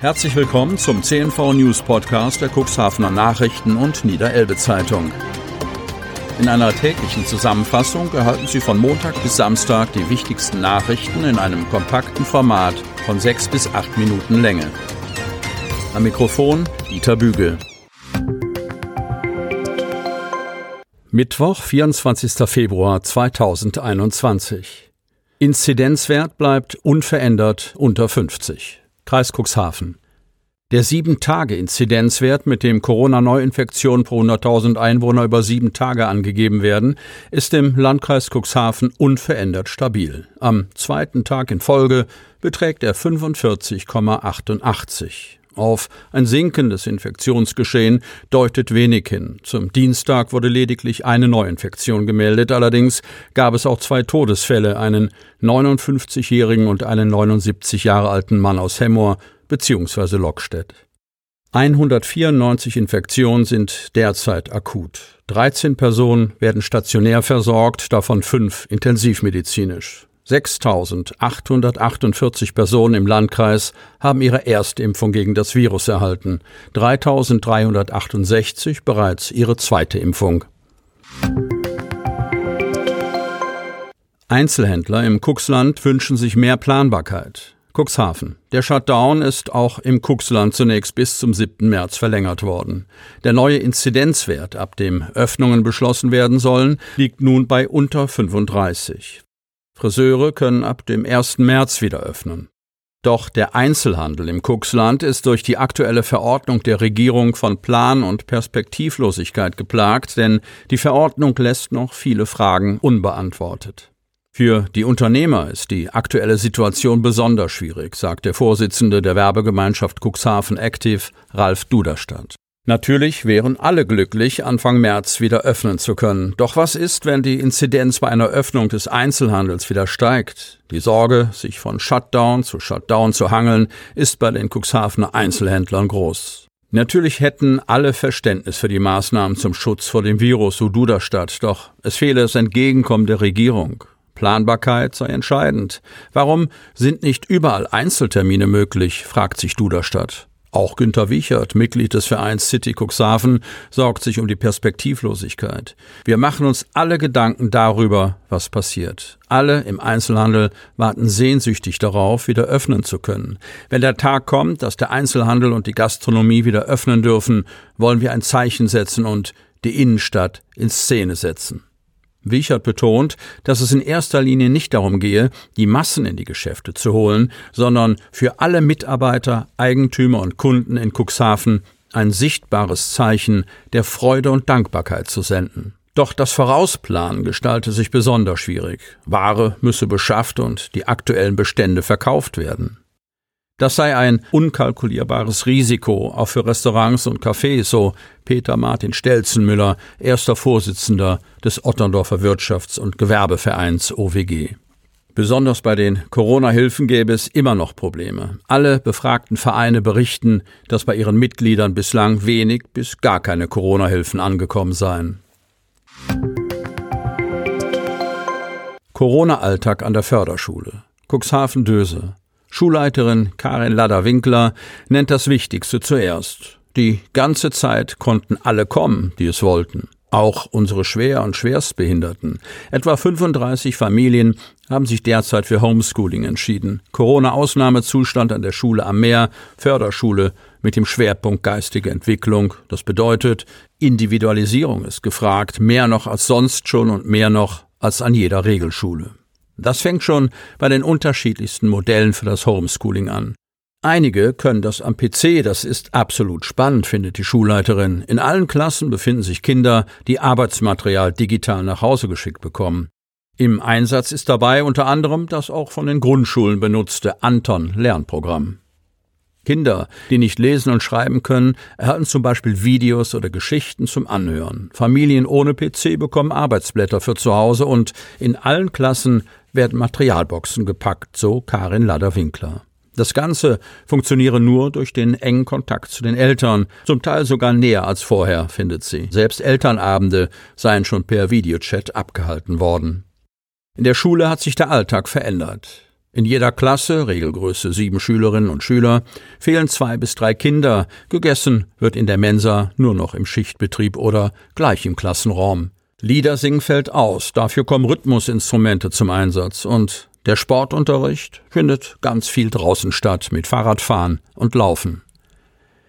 Herzlich willkommen zum CNV News Podcast der Cuxhavener Nachrichten und Niederelbe Zeitung. In einer täglichen Zusammenfassung erhalten Sie von Montag bis Samstag die wichtigsten Nachrichten in einem kompakten Format von sechs bis acht Minuten Länge. Am Mikrofon Dieter Bügel. Mittwoch, 24. Februar 2021. Inzidenzwert bleibt unverändert unter 50. Kreis Cuxhaven. Der 7-Tage-Inzidenzwert, mit dem Corona-Neuinfektionen pro 100.000 Einwohner über sieben Tage angegeben werden, ist im Landkreis Cuxhaven unverändert stabil. Am zweiten Tag in Folge beträgt er 45,88. Auf ein sinkendes Infektionsgeschehen deutet wenig hin. Zum Dienstag wurde lediglich eine Neuinfektion gemeldet. Allerdings gab es auch zwei Todesfälle, einen 59-jährigen und einen 79 Jahre alten Mann aus Hemmoor bzw. Lockstedt. 194 Infektionen sind derzeit akut. 13 Personen werden stationär versorgt, davon fünf intensivmedizinisch. 6.848 Personen im Landkreis haben ihre Erstimpfung gegen das Virus erhalten, 3.368 bereits ihre zweite Impfung. Einzelhändler im Cuxland wünschen sich mehr Planbarkeit. Cuxhaven. Der Shutdown ist auch im Cuxland zunächst bis zum 7. März verlängert worden. Der neue Inzidenzwert, ab dem Öffnungen beschlossen werden sollen, liegt nun bei unter 35. Friseure können ab dem 1. März wieder öffnen. Doch der Einzelhandel im Cuxland ist durch die aktuelle Verordnung der Regierung von Plan- und Perspektivlosigkeit geplagt, denn die Verordnung lässt noch viele Fragen unbeantwortet. Für die Unternehmer ist die aktuelle Situation besonders schwierig, sagt der Vorsitzende der Werbegemeinschaft Cuxhaven Active, Ralf Duderstadt. Natürlich wären alle glücklich, Anfang März wieder öffnen zu können. Doch was ist, wenn die Inzidenz bei einer Öffnung des Einzelhandels wieder steigt? Die Sorge, sich von Shutdown zu Shutdown zu hangeln, ist bei den Cuxhavener Einzelhändlern groß. Natürlich hätten alle Verständnis für die Maßnahmen zum Schutz vor dem Virus, so Duderstadt, doch es fehle das Entgegenkommen der Regierung. Planbarkeit sei entscheidend. Warum sind nicht überall Einzeltermine möglich, fragt sich Duderstadt. Auch Günter Wiechert, Mitglied des Vereins City Cuxhaven, sorgt sich um die Perspektivlosigkeit. Wir machen uns alle Gedanken darüber, was passiert. Alle im Einzelhandel warten sehnsüchtig darauf, wieder öffnen zu können. Wenn der Tag kommt, dass der Einzelhandel und die Gastronomie wieder öffnen dürfen, wollen wir ein Zeichen setzen und die Innenstadt in Szene setzen. Wiechert betont, dass es in erster Linie nicht darum gehe, die Massen in die Geschäfte zu holen, sondern für alle Mitarbeiter, Eigentümer und Kunden in Cuxhaven ein sichtbares Zeichen der Freude und Dankbarkeit zu senden. Doch das Vorausplanen gestalte sich besonders schwierig. Ware müsse beschafft und die aktuellen Bestände verkauft werden. Das sei ein unkalkulierbares Risiko, auch für Restaurants und Cafés, so Peter Martin Stelzenmüller, erster Vorsitzender des Otterndorfer Wirtschafts- und Gewerbevereins OWG. Besonders bei den Corona-Hilfen gäbe es immer noch Probleme. Alle befragten Vereine berichten, dass bei ihren Mitgliedern bislang wenig bis gar keine Corona-Hilfen angekommen seien. Corona-Alltag an der Förderschule. Cuxhaven-Döse. Schulleiterin Karin Ladder-Winkler nennt das Wichtigste zuerst. Die ganze Zeit konnten alle kommen, die es wollten. Auch unsere Schwer- und Schwerstbehinderten. Etwa 35 Familien haben sich derzeit für Homeschooling entschieden. Corona-Ausnahmezustand an der Schule am Meer, Förderschule mit dem Schwerpunkt geistige Entwicklung. Das bedeutet, Individualisierung ist gefragt, mehr noch als sonst schon und mehr noch als an jeder Regelschule. Das fängt schon bei den unterschiedlichsten Modellen für das Homeschooling an. Einige können das am PC, das ist absolut spannend, findet die Schulleiterin. In allen Klassen befinden sich Kinder, die Arbeitsmaterial digital nach Hause geschickt bekommen. Im Einsatz ist dabei unter anderem das auch von den Grundschulen benutzte Anton Lernprogramm. Kinder, die nicht lesen und schreiben können, erhalten zum Beispiel Videos oder Geschichten zum Anhören. Familien ohne PC bekommen Arbeitsblätter für zu Hause und in allen Klassen werden Materialboxen gepackt, so Karin Lader-Winkler. Das Ganze funktioniere nur durch den engen Kontakt zu den Eltern, zum Teil sogar näher als vorher, findet sie. Selbst Elternabende seien schon per Videochat abgehalten worden. In der Schule hat sich der Alltag verändert. In jeder Klasse, Regelgröße sieben Schülerinnen und Schüler, fehlen zwei bis drei Kinder. Gegessen wird in der Mensa nur noch im Schichtbetrieb oder gleich im Klassenraum. Liedersingen fällt aus, dafür kommen Rhythmusinstrumente zum Einsatz und der Sportunterricht findet ganz viel draußen statt mit Fahrradfahren und Laufen.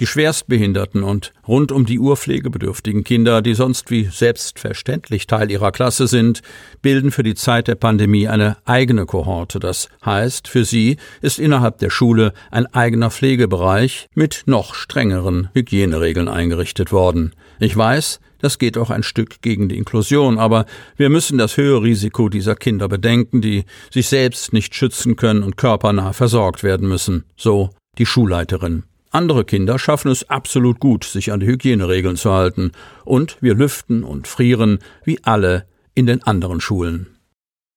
Die Schwerstbehinderten und rund um die Uhr pflegebedürftigen Kinder, die sonst wie selbstverständlich Teil ihrer Klasse sind, bilden für die Zeit der Pandemie eine eigene Kohorte. Das heißt, für sie ist innerhalb der Schule ein eigener Pflegebereich mit noch strengeren Hygieneregeln eingerichtet worden. Ich weiß, das geht auch ein Stück gegen die Inklusion, aber wir müssen das höhere Risiko dieser Kinder bedenken, die sich selbst nicht schützen können und körpernah versorgt werden müssen. So die Schulleiterin. Andere Kinder schaffen es absolut gut, sich an die Hygieneregeln zu halten, und wir lüften und frieren wie alle in den anderen Schulen.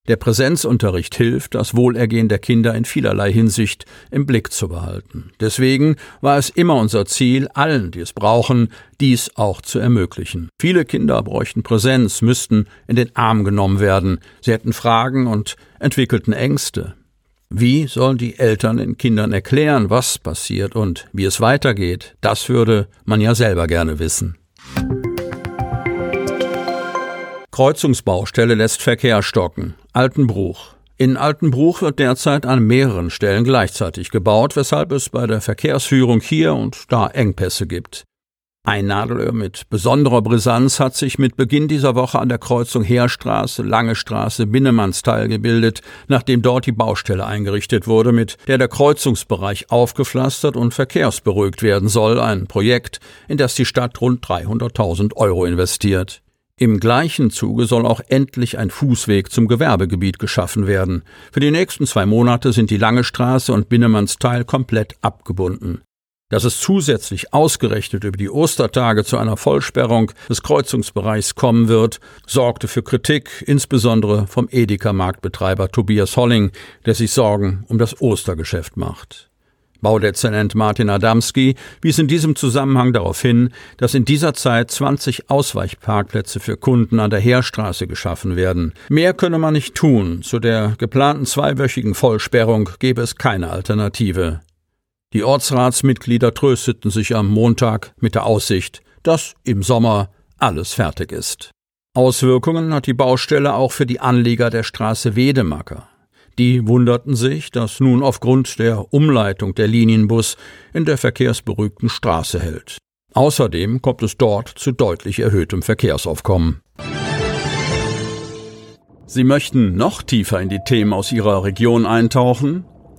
Der Präsenzunterricht hilft, das Wohlergehen der Kinder in vielerlei Hinsicht im Blick zu behalten. Deswegen war es immer unser Ziel, allen, die es brauchen, dies auch zu ermöglichen. Viele Kinder bräuchten Präsenz, müssten in den Arm genommen werden, sie hätten Fragen und entwickelten Ängste. Wie sollen die Eltern den Kindern erklären, was passiert und wie es weitergeht? Das würde man ja selber gerne wissen. Kreuzungsbaustelle lässt Verkehr stocken. Altenbruch. In Altenbruch wird derzeit an mehreren Stellen gleichzeitig gebaut, weshalb es bei der Verkehrsführung hier und da Engpässe gibt. Ein Nadelöhr mit besonderer Brisanz hat sich mit Beginn dieser Woche an der Kreuzung Heerstraße, Lange Straße, Binnemannsteil gebildet, nachdem dort die Baustelle eingerichtet wurde, mit der der Kreuzungsbereich aufgepflastert und verkehrsberuhigt werden soll, ein Projekt, in das die Stadt rund 300.000 Euro investiert. Im gleichen Zuge soll auch endlich ein Fußweg zum Gewerbegebiet geschaffen werden. Für die nächsten zwei Monate sind die Lange Straße und Binnemannsteil komplett abgebunden. Dass es zusätzlich ausgerechnet über die Ostertage zu einer Vollsperrung des Kreuzungsbereichs kommen wird, sorgte für Kritik, insbesondere vom Edeka-Marktbetreiber Tobias Holling, der sich Sorgen um das Ostergeschäft macht. Baudezernent Martin Adamski wies in diesem Zusammenhang darauf hin, dass in dieser Zeit 20 Ausweichparkplätze für Kunden an der Heerstraße geschaffen werden. Mehr könne man nicht tun. Zu der geplanten zweiwöchigen Vollsperrung gäbe es keine Alternative. Die Ortsratsmitglieder trösteten sich am Montag mit der Aussicht, dass im Sommer alles fertig ist. Auswirkungen hat die Baustelle auch für die Anlieger der Straße Wedemacker. Die wunderten sich, dass nun aufgrund der Umleitung der Linienbus in der verkehrsberuhigten Straße hält. Außerdem kommt es dort zu deutlich erhöhtem Verkehrsaufkommen. Sie möchten noch tiefer in die Themen aus Ihrer Region eintauchen?